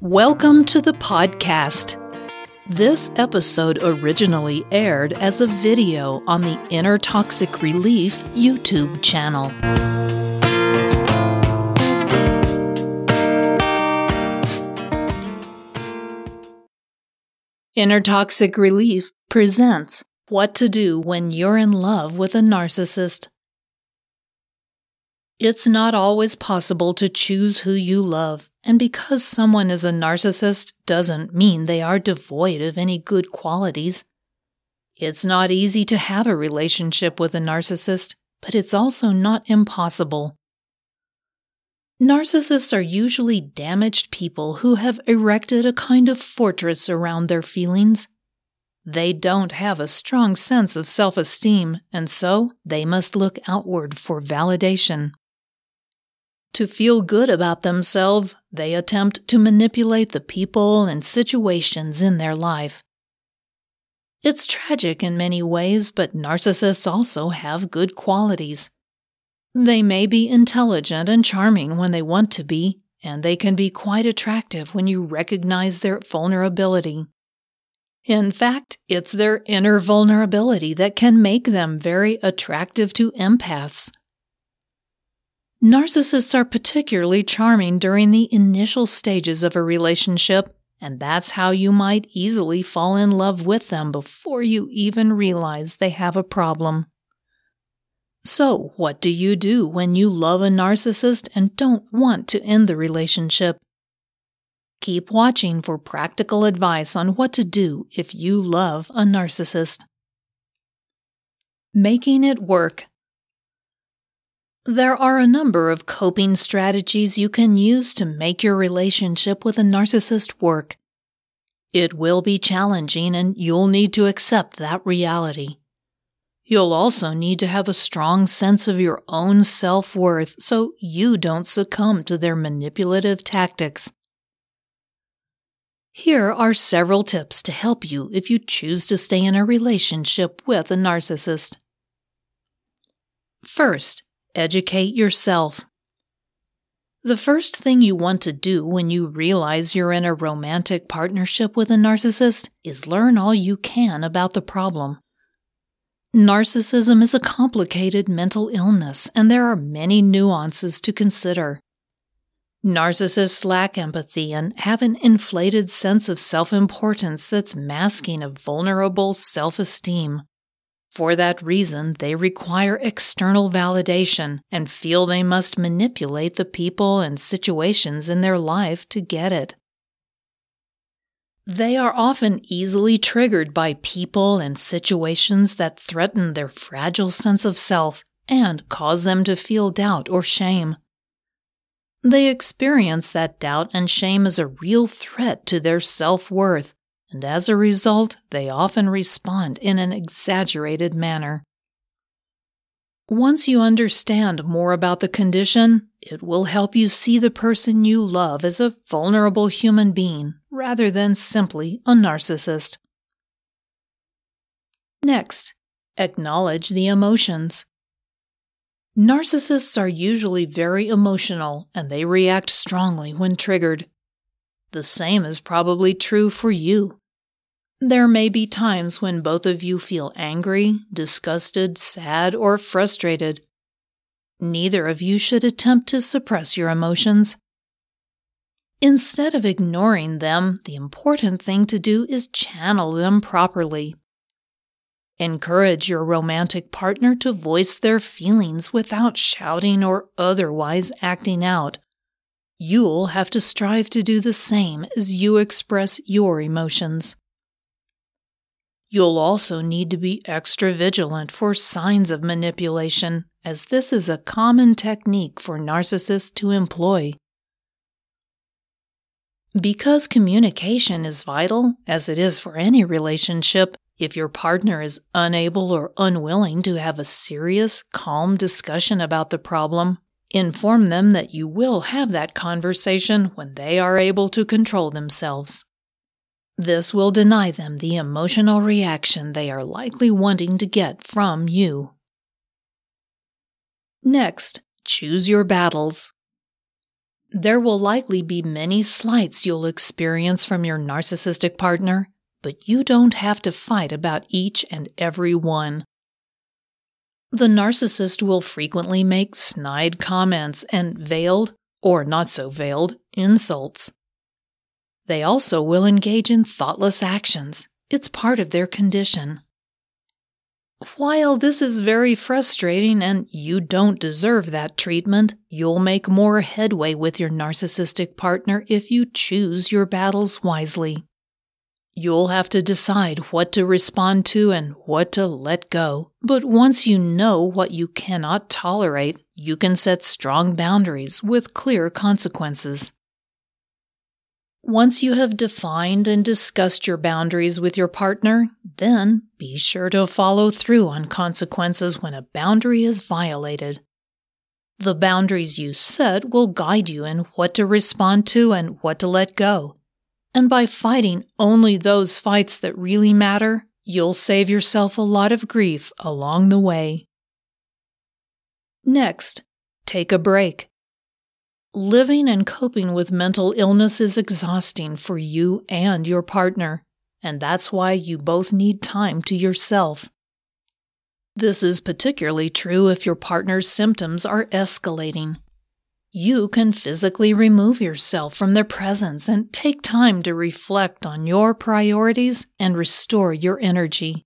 Welcome to the podcast. This episode originally aired as a video on the Inner Toxic Relief YouTube channel. Inner Toxic Relief presents What to Do When You're in Love with a Narcissist. It's not always possible to choose who you love, and because someone is a narcissist doesn't mean they are devoid of any good qualities. It's not easy to have a relationship with a narcissist, but it's also not impossible. Narcissists are usually damaged people who have erected a kind of fortress around their feelings. They don't have a strong sense of self esteem, and so they must look outward for validation. To feel good about themselves, they attempt to manipulate the people and situations in their life. It's tragic in many ways, but narcissists also have good qualities. They may be intelligent and charming when they want to be, and they can be quite attractive when you recognize their vulnerability. In fact, it's their inner vulnerability that can make them very attractive to empaths Narcissists are particularly charming during the initial stages of a relationship, and that's how you might easily fall in love with them before you even realize they have a problem. So, what do you do when you love a narcissist and don't want to end the relationship? Keep watching for practical advice on what to do if you love a narcissist. Making it work there are a number of coping strategies you can use to make your relationship with a narcissist work. It will be challenging and you'll need to accept that reality. You'll also need to have a strong sense of your own self worth so you don't succumb to their manipulative tactics. Here are several tips to help you if you choose to stay in a relationship with a narcissist. First, Educate yourself. The first thing you want to do when you realize you're in a romantic partnership with a narcissist is learn all you can about the problem. Narcissism is a complicated mental illness, and there are many nuances to consider. Narcissists lack empathy and have an inflated sense of self importance that's masking a vulnerable self esteem. For that reason, they require external validation and feel they must manipulate the people and situations in their life to get it. They are often easily triggered by people and situations that threaten their fragile sense of self and cause them to feel doubt or shame. They experience that doubt and shame as a real threat to their self worth and as a result, they often respond in an exaggerated manner. Once you understand more about the condition, it will help you see the person you love as a vulnerable human being rather than simply a narcissist. Next, acknowledge the emotions. Narcissists are usually very emotional and they react strongly when triggered. The same is probably true for you. There may be times when both of you feel angry, disgusted, sad, or frustrated. Neither of you should attempt to suppress your emotions. Instead of ignoring them, the important thing to do is channel them properly. Encourage your romantic partner to voice their feelings without shouting or otherwise acting out. You'll have to strive to do the same as you express your emotions. You'll also need to be extra vigilant for signs of manipulation, as this is a common technique for narcissists to employ. Because communication is vital, as it is for any relationship, if your partner is unable or unwilling to have a serious, calm discussion about the problem, inform them that you will have that conversation when they are able to control themselves. This will deny them the emotional reaction they are likely wanting to get from you. Next, choose your battles. There will likely be many slights you'll experience from your narcissistic partner, but you don't have to fight about each and every one. The narcissist will frequently make snide comments and veiled, or not so veiled, insults. They also will engage in thoughtless actions. It's part of their condition. While this is very frustrating and you don't deserve that treatment, you'll make more headway with your narcissistic partner if you choose your battles wisely. You'll have to decide what to respond to and what to let go. But once you know what you cannot tolerate, you can set strong boundaries with clear consequences. Once you have defined and discussed your boundaries with your partner, then be sure to follow through on consequences when a boundary is violated. The boundaries you set will guide you in what to respond to and what to let go. And by fighting only those fights that really matter, you'll save yourself a lot of grief along the way. Next, take a break. Living and coping with mental illness is exhausting for you and your partner, and that's why you both need time to yourself. This is particularly true if your partner's symptoms are escalating. You can physically remove yourself from their presence and take time to reflect on your priorities and restore your energy.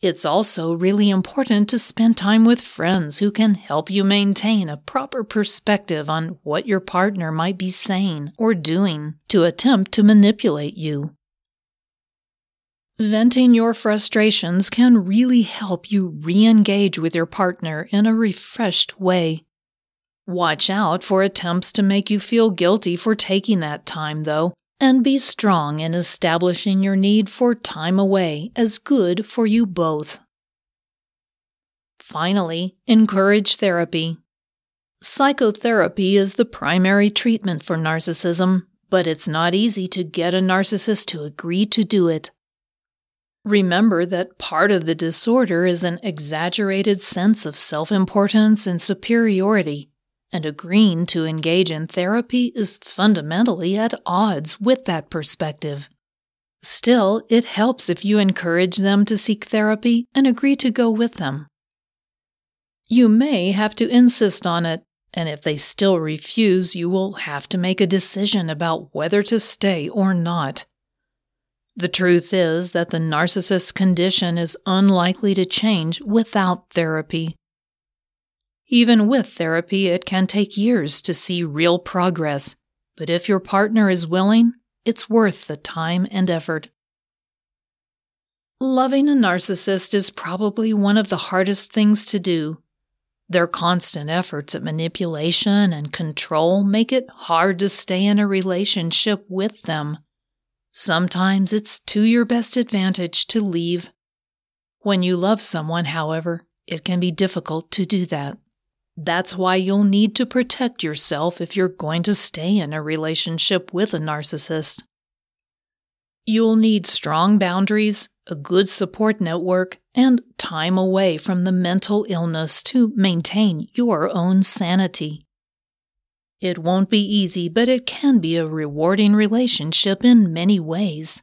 It's also really important to spend time with friends who can help you maintain a proper perspective on what your partner might be saying or doing to attempt to manipulate you. Venting your frustrations can really help you re engage with your partner in a refreshed way. Watch out for attempts to make you feel guilty for taking that time, though, and be strong in establishing your need for time away as good for you both. Finally, encourage therapy. Psychotherapy is the primary treatment for narcissism, but it's not easy to get a narcissist to agree to do it. Remember that part of the disorder is an exaggerated sense of self importance and superiority and agreeing to engage in therapy is fundamentally at odds with that perspective. Still, it helps if you encourage them to seek therapy and agree to go with them. You may have to insist on it, and if they still refuse, you will have to make a decision about whether to stay or not. The truth is that the narcissist's condition is unlikely to change without therapy. Even with therapy, it can take years to see real progress, but if your partner is willing, it's worth the time and effort. Loving a narcissist is probably one of the hardest things to do. Their constant efforts at manipulation and control make it hard to stay in a relationship with them. Sometimes it's to your best advantage to leave. When you love someone, however, it can be difficult to do that. That's why you'll need to protect yourself if you're going to stay in a relationship with a narcissist. You'll need strong boundaries, a good support network, and time away from the mental illness to maintain your own sanity. It won't be easy, but it can be a rewarding relationship in many ways.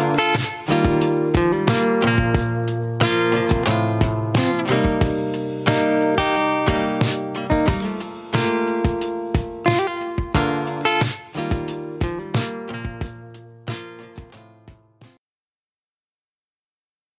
thank you